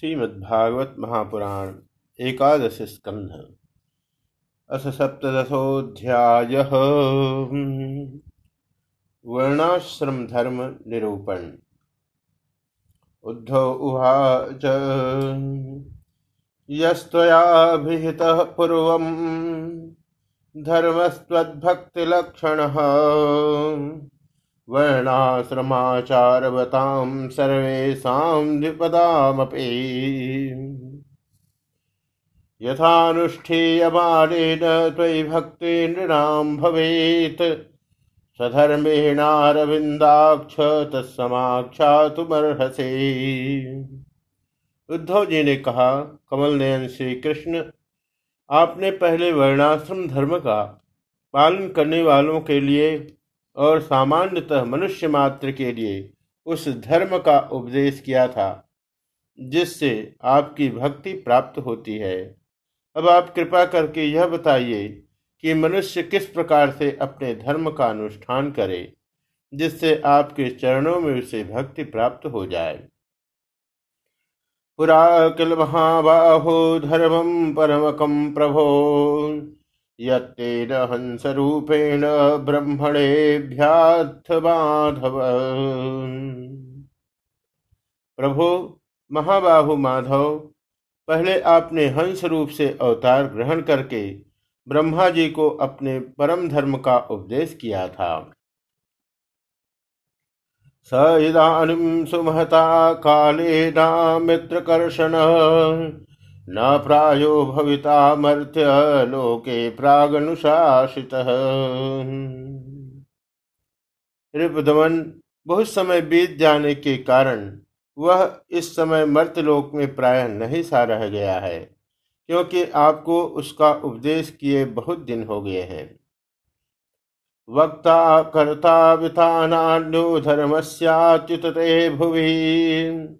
श्रीमद्भागवत महापुराण एकादश स्कंध अथ सप्तशोध्याय वर्णाश्रम धर्म निरूपण। उद्धव उवाच यस्त्वयाभिहितः पूर्वं धर्मस्त्वद्भक्तिलक्षणः। वर्णाश्रमाचारवतां सर्वेषां द्विपदामपि यथानुष्ठीयमानेन त्वयि भक्ति नृणां भवेत्। तत्समाक्षातुमर्हसे उद्धव जी ने कहा, कमल नयन श्री कृष्ण आपने पहले वर्णाश्रम धर्म का पालन करने वालों के लिए और सामान्यतः मनुष्य मात्र के लिए उस धर्म का उपदेश किया था, जिससे आपकी भक्ति प्राप्त होती है। अब आप कृपा करके यह बताइए कि मनुष्य किस प्रकार से अपने धर्म का अनुष्ठान करे, जिससे आपके चरणों में उसे भक्ति प्राप्त हो जाए। पुरा किल महाबाहो धर्मम परमकम प्रभो। यत्तेन हंसरूपेण ब्रह्मणेभ्याथ माधव प्रभु महाबाहु माधव, पहले आपने हंस रूप से अवतार ग्रहण करके ब्रह्मा जी को अपने परम धर्म का उपदेश किया था। स इदानीं सुमहता काले मित्रकर्षण। न प्रायो भविता मर्त्य लोके प्रागनुशासित। रिपुदमन, बहुत समय बीत जाने के कारण वह इस समय मर्तलोक में प्राय नहीं सा रह गया है, क्योंकि आपको उसका उपदेश किए बहुत दिन हो गए हैं। वक्ता कर्ता वितानान्यो धर्मस्याच्युत भुवि।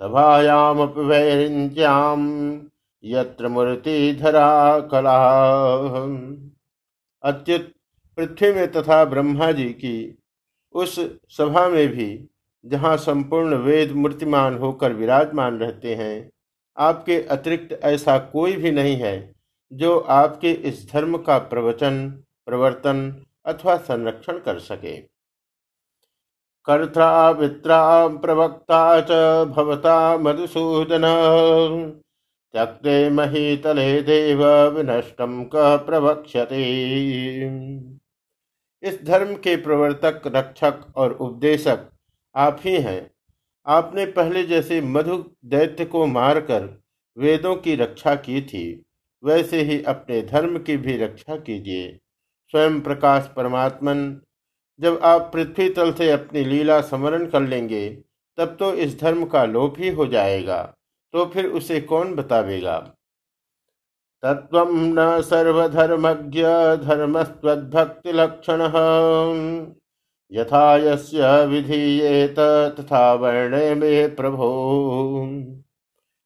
सभायामपि वैरिञ्च्यां यत्र मूर्तिधरा कला अत्युत पृथ्वी में तथा ब्रह्मा जी की उस सभा में भी जहाँ संपूर्ण वेद मूर्तिमान होकर विराजमान रहते हैं, आपके अतिरिक्त ऐसा कोई भी नहीं है जो आपके इस धर्म का प्रवचन, प्रवर्तन अथवा संरक्षण कर सके। कर्ता वित्रा प्रवक्ता च भवता मधुसूदन। त्यक्ते महीतले देव विनष्टम क प्रवक्ष्यते। इस धर्म के प्रवर्तक, रक्षक और उपदेशक आप ही हैं। आपने पहले जैसे मधु दैत्य को मारकर वेदों की रक्षा की थी, वैसे ही अपने धर्म की भी रक्षा कीजिए। स्वयं प्रकाश परमात्मन जब आप पृथ्वी तल से अपनी लीला स्मरण कर लेंगे, तब तो इस धर्म का लोप ही हो जाएगा तो फिर उसे कौन बतावेगा? तत्व न सर्वधर्मज्ञ धर्मस्वद्भक्ति लक्षण यथा यस्य विधीयेत तथा वर्णे में प्रभो।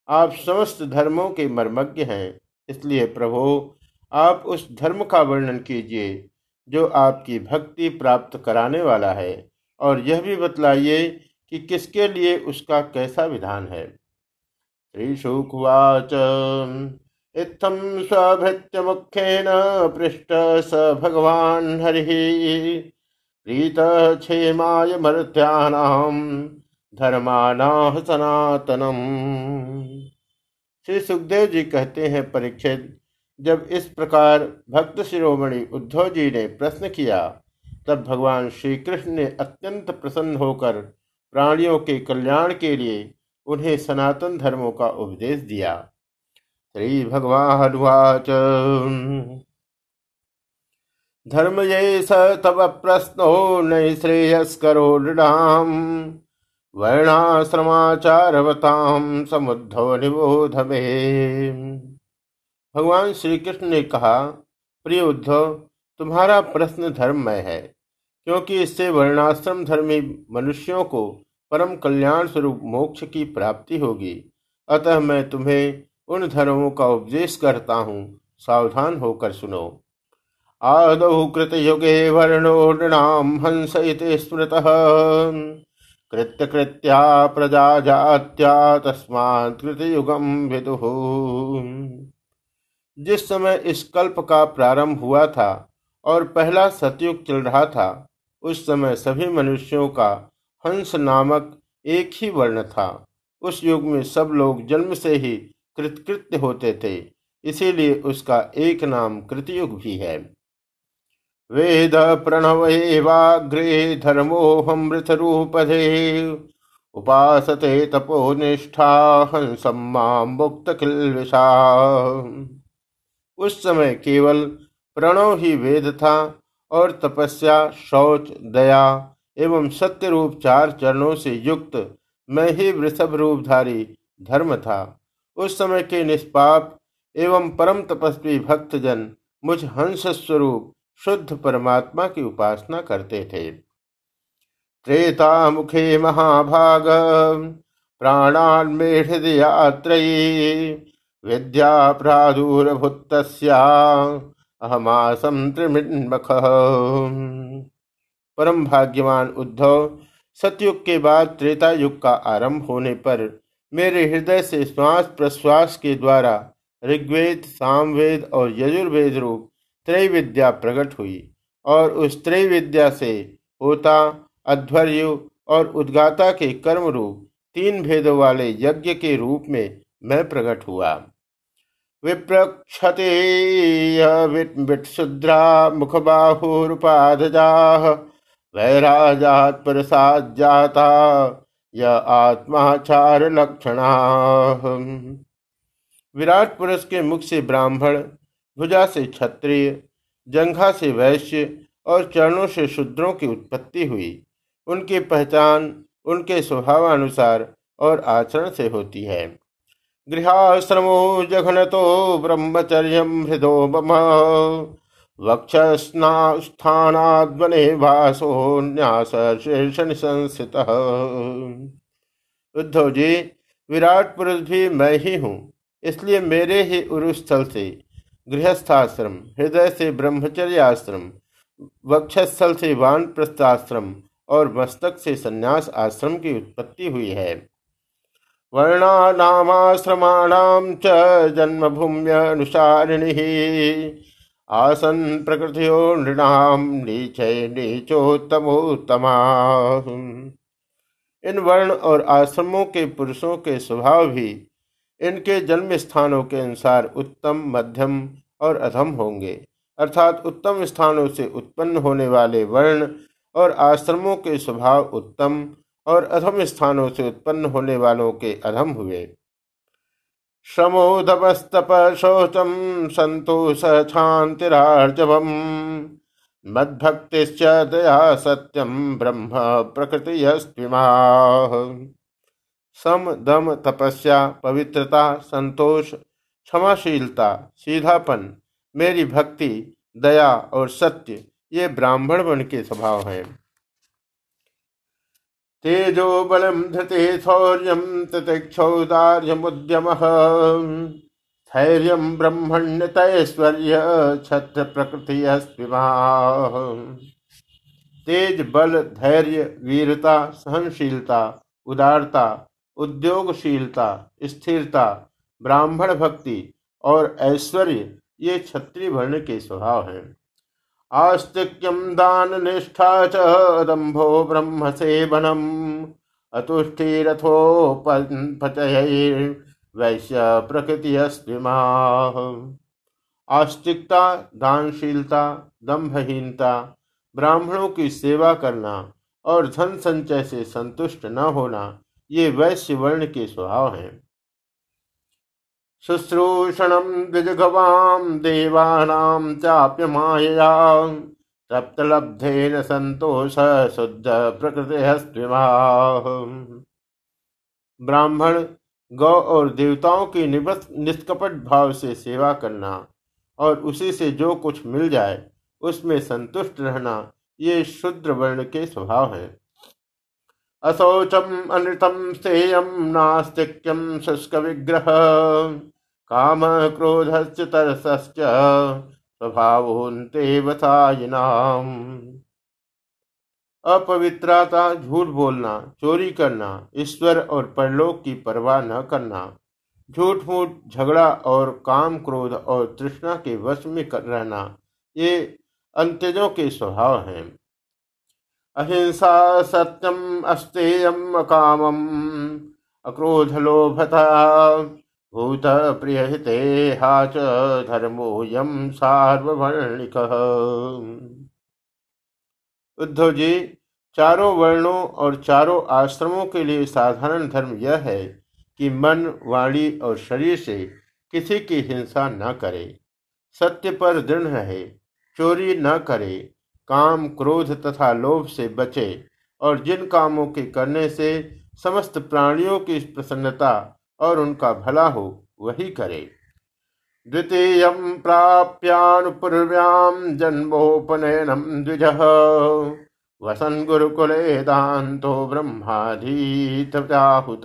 आप समस्त धर्मों के मर्मज्ञ हैं, इसलिए प्रभो, आप उस धर्म का वर्णन कीजिए जो आपकी भक्ति प्राप्त कराने वाला है, और यह भी बतलाइए कि किसके लिए उसका कैसा विधान है। श्रीशुकुवाच इत्थम स्वभृत्य मुखेन पृष्ठ स भगवान हरि। प्रीत क्षेमाय मर्त्यानाम धर्माना सनातनम। श्री सुखदेव जी कहते हैं परीक्षित जब इस प्रकार भक्त शिरोमणि उद्धव जी ने प्रश्न किया, तब भगवान श्री कृष्ण ने अत्यंत प्रसन्न होकर प्राणियों के कल्याण के लिए उन्हें सनातन धर्मों का उपदेश दिया। श्री भगवानुवाच धर्म ये स तव प्रश्नो न श्रेयस्करो नृणाम। वर्णाश्रमाचारवताम समुद्धव निबोध में। भगवान श्री कृष्ण ने कहा, प्रिय उद्धव, तुम्हारा प्रश्न धर्ममय है, क्योंकि इससे वर्णाश्रम धर्मी मनुष्यों को परम कल्याण स्वरूप मोक्ष की प्राप्ति होगी। अतः मैं तुम्हें उन धर्मों का उपदेश करता हूँ। सावधान होकर सुनो। आदौ कृत युगे वर्णो नृणाम हंस स्मृत। कृत्यकृत्या प्रजा जात्या तस्मात् कृतयुगम विदु। जिस समय इस कल्प का प्रारंभ हुआ था और पहला सतयुग चल रहा था, उस समय सभी मनुष्यों का हंस नामक एक ही वर्ण था। उस युग में सब लोग जन्म से ही कृतकृत्य होते थे, इसीलिए उसका एक नाम कृतयुग भी है। वेद प्रणव एवाग्रे धर्मोहमृत रूपधे उपासते तपो निष्ठा हंसम मुक्त किलविषा उस समय केवल प्रणव ही वेद था और तपस्या, शौच, दया एवं सत्य रूप चार चरणों से युक्त, मैं ही वृषभ रूपधारी धर्म था। उस समय के निष्पाप एवं परम तपस्वी भक्तजन मुझ हंस स्वरूप शुद्ध परमात्मा की उपासना करते थे। त्रेता मुखे महाभाग प्राणान में हृदयात्रयी विद्या प्रादुर्भूत अहमासम त्रिमिन्मख परम भाग्यवान उद्धव, सतयुग के बाद त्रेता युग का आरंभ होने पर मेरे हृदय से श्वास प्रश्वास के द्वारा ऋग्वेद, सामवेद और यजुर्वेद रूप त्रैविद्या प्रकट हुई और उस त्रैविद्या से होता, अध्वर्यु और उद्गाता के कर्म रूप तीन भेदों वाले यज्ञ के रूप में मैं प्रकट हुआ। विप्रक्षते विटशुद्रा मुखबाहुरुपाधजा वैराजात प्रसाद जाता य आत्माचार लक्षणा विराट पुरुष के मुख से ब्राह्मण, भुजा से क्षत्रिय, जंघा से वैश्य और चरणों से शूद्रों की उत्पत्ति हुई। उनकी पहचान उनके स्वभावानुसार और आचरण से होती है। गृहाश्रमो जघन तो ब्रह्मचर्य हृदो मम। न्यास शीर्ष निसंसित उद्धव जी, विराट पुरुष भी मैं ही हूँ, इसलिए मेरे ही उरुस्थल से गृहस्थाश्रम, हृदय से ब्रह्मचर्याश्रम, वक्षस्थल से वान प्रस्थाश्रम और मस्तक से संन्यास आश्रम की उत्पत्ति हुई है। वर्णानामाश्रमाणाम च जन्मभूम्यनुसारिणी। आसन प्रकृतियो नृणाम नीचे नीचोत्तमोत्तमा। इन वर्ण और आश्रमों के पुरुषों के स्वभाव भी इनके जन्म स्थानों के अनुसार उत्तम, मध्यम और अधम होंगे। अर्थात उत्तम स्थानों से उत्पन्न होने वाले वर्ण और आश्रमों के स्वभाव उत्तम और अधम स्थानों से उत्पन्न होने वालों के अधम हुए। श्रमोदपस्तप शौचम संतोष शांतिरार्जवम मद्भक्तिश्च दया सत्यम ब्रह्म प्रकृति सम दम तपस्या, पवित्रता, संतोष, क्षमाशीलता, सीधापन, मेरी भक्ति, दया और सत्य, ये ब्राह्मण बन के स्वभाव हैं। तेजो बलम धृते शौर्य तितिक्षौदार्यमुद्यम। स्थैर्य ब्रह्मण्यतैश्वर्य छत्र प्रकृति तेज बल, धैर्य, वीरता, सहनशीलता, उदारता, उद्योगशीलता, स्थिरता, ब्राह्मण भक्ति और ऐश्वर्य, ये क्षत्रिय वर्ण के स्वभाव हैं। आस्तिक्यम दान निष्ठा च दम्भो ब्रह्म सेवनम वैश्य प्रकृति आस्तिकता, दानशीलता, दम्भहीनता, ब्राह्मणों की सेवा करना और धन संचय से संतुष्ट न होना, ये वैश्य वर्ण के स्वभाव हैं। शुश्रूषणं द्विजगवां देवानां चाप्य मायया तप्तलब्धेन संतोष शुद्ध प्रकृति ब्राह्मण, गौ और देवताओं की निष्कपट भाव से सेवा करना और उसी से जो कुछ मिल जाए, उसमें संतुष्ट रहना, ये शुद्र वर्ण के स्वभाव है। अशौचम अनृतम सेयम नास्तिक्यम शुष्क विग्रह काम क्रोधश्च तरसश्च स्वभावोन्ते वसायिनाम अपवित्रता, झूठ बोलना, चोरी करना, ईश्वर और परलोक की परवाह न करना झूठ मूठ झगड़ा और काम क्रोध और तृष्णा के वश में कर रहना, ये अंत्यजों के स्वभाव हैं। अहिंसा सत्यम अस्तेयम अकामम अक्रोध लोभता भूत प्रिय हिते हाच धर्मोयम उद्धव जी, चारों वर्णों और चारों आश्रमों के लिए साधारण धर्म यह है कि मन, वाणी और शरीर से किसी की हिंसा न करे, सत्य पर दृढ़ है चोरी न करे काम क्रोध तथा लोभ से बचे और जिन कामों के करने से समस्त प्राणियों की प्रसन्नता और उनका भला हो, वही करे। द्वितीय प्राप्यानुपूर्व्याम जन्मोपनयनम द्विज। वसन गुरुकुले दान्तो ब्रह्माधीतहुत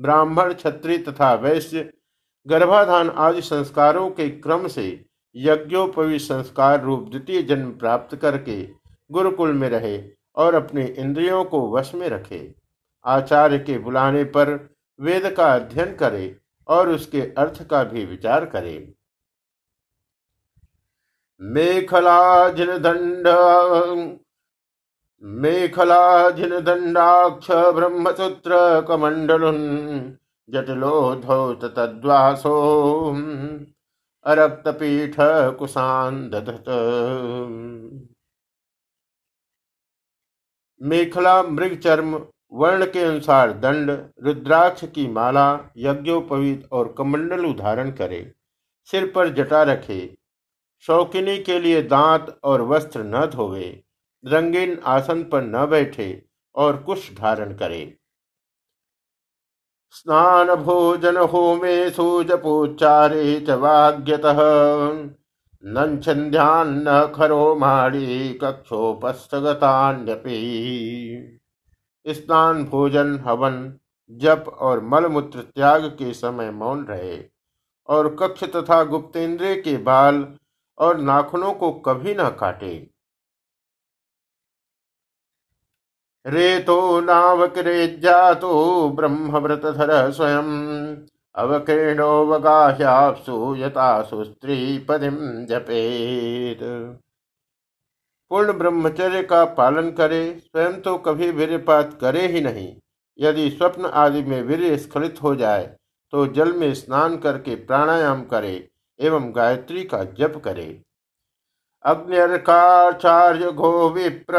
ब्राह्मण, क्षत्रिय तथा वैश्य, गर्भाधान आदि संस्कारों के क्रम से यज्ञोपवी संस्कार रूप द्वितीय जन्म प्राप्त करके गुरुकुल में रहे और अपने इंद्रियों को वश में रखे। आचार्य के बुलाने पर वेद का अध्ययन करे और उसके अर्थ का भी विचार करे। मेखलाजिन दंड मेखलाजिन दंडाक्ष ब्रह्मसूत्र कमंडलुन जटिलोधौत तद्वासो अरक्तपीठ कुशान दधत। मेखला मृग चर्म वर्ण के अनुसार दंड, रुद्राक्ष की माला, यज्ञोपवीत और कमंडल उधारण करे। सिर पर जटा रखे। शौकिनी के लिए दांत और वस्त्र न धोवे। रंगीन आसन पर न बैठे और कुश धारण करे। स्नान भोजन होमे सूजपोच्चारे च वाग्यत। नंछन्ध्यान न खरो माड़ी कक्षोपस्थगतान्यपी स्नान भोजन हवन जप और मलमूत्र त्याग के समय मौन रहे, और कक्ष तथा गुप्तेंद्रिय के बाल और नाखूनों को कभी न काटे। रेतो नावक्रेज्जातो ब्रह्मव्रतधर स्वयं। अवकीर्णोवगाह्याप्सु यथासु स्त्री पदिम जपेत। पूर्ण ब्रह्मचर्य का पालन करे, स्वयं तो कभी वीरपात करे ही नहीं। यदि स्वप्न आदि में वीर स्खलित हो जाए तो जल में स्नान करके प्राणायाम करे एवं गायत्री का जप करे। अग्निर्काचार्य घो विप्र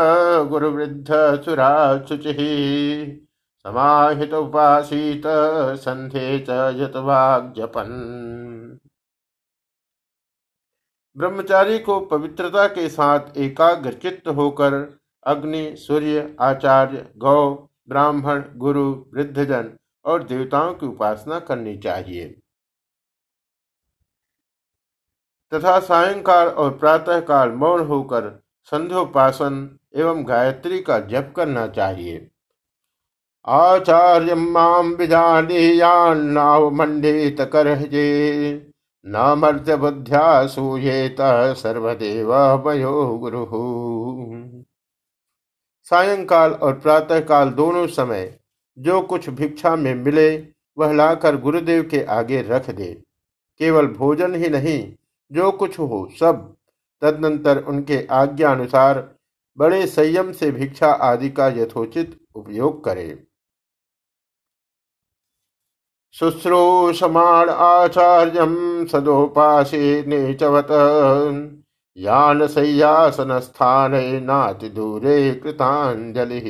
गुरुवृद्ध सुरा शुचि समाहित उपासित संधे च जपन ब्रह्मचारी को पवित्रता के साथ एकाग्र चित्त होकर अग्नि, सूर्य, आचार्य, गौ, ब्राह्मण, गुरु, वृद्धजन और देवताओं की उपासना करनी चाहिए। तथा सायंकाल और प्रातःकाल मौन होकर संध्योपासन एवं गायत्री का जप करना चाहिए। आचार्य माम विजानीयान्नाव मंडित कर सूयेत सर्वदेव भयो गुरु सायंकाल और प्रातःकाल दोनों समय जो कुछ भिक्षा में मिले, वह लाकर गुरुदेव के आगे रख दे। केवल भोजन ही नहीं जो कुछ हो, सब। तदनंतर उनके आज्ञा अनुसार बड़े संयम से भिक्षा आदि का यथोचित उपयोग करे। शुश्रूषमाण आचार्य सदोपासे नेचवत। यान सैयासन स्थान नाति दूरे कृतांजलि।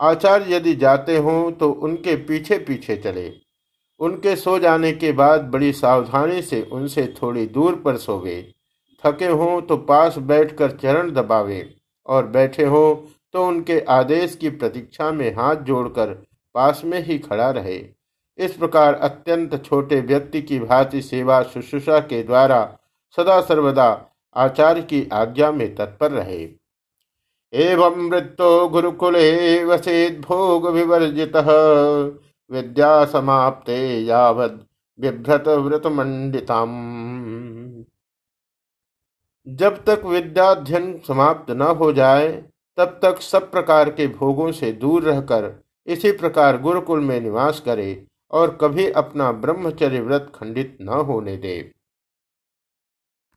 आचार्य यदि जाते हों तो उनके पीछे पीछे चले। उनके सो जाने के बाद बड़ी सावधानी से उनसे थोड़ी दूर पर सोवे थके हों तो पास बैठकर चरण दबावे और बैठे हो तो उनके आदेश की प्रतीक्षा में हाथ जोड़कर पास में ही खड़ा रहे। इस प्रकार अत्यंत छोटे व्यक्ति की भांति सेवा शुश्रूषा के द्वारा सदा सर्वदा आचार्य की आज्ञा में तत्पर रहे। एवं मृत्यो गुरुकुले वसेद भोग विवर्जित विद्या समाप्ते यावद बिभ्रत व्रत मंडिताम जब तक विद्याध्ययन समाप्त न हो जाए, तब तक सब प्रकार के भोगों से दूर रहकर इसी प्रकार गुरुकुल में निवास करे और कभी अपना ब्रह्मचर्य व्रत खंडित न होने दे।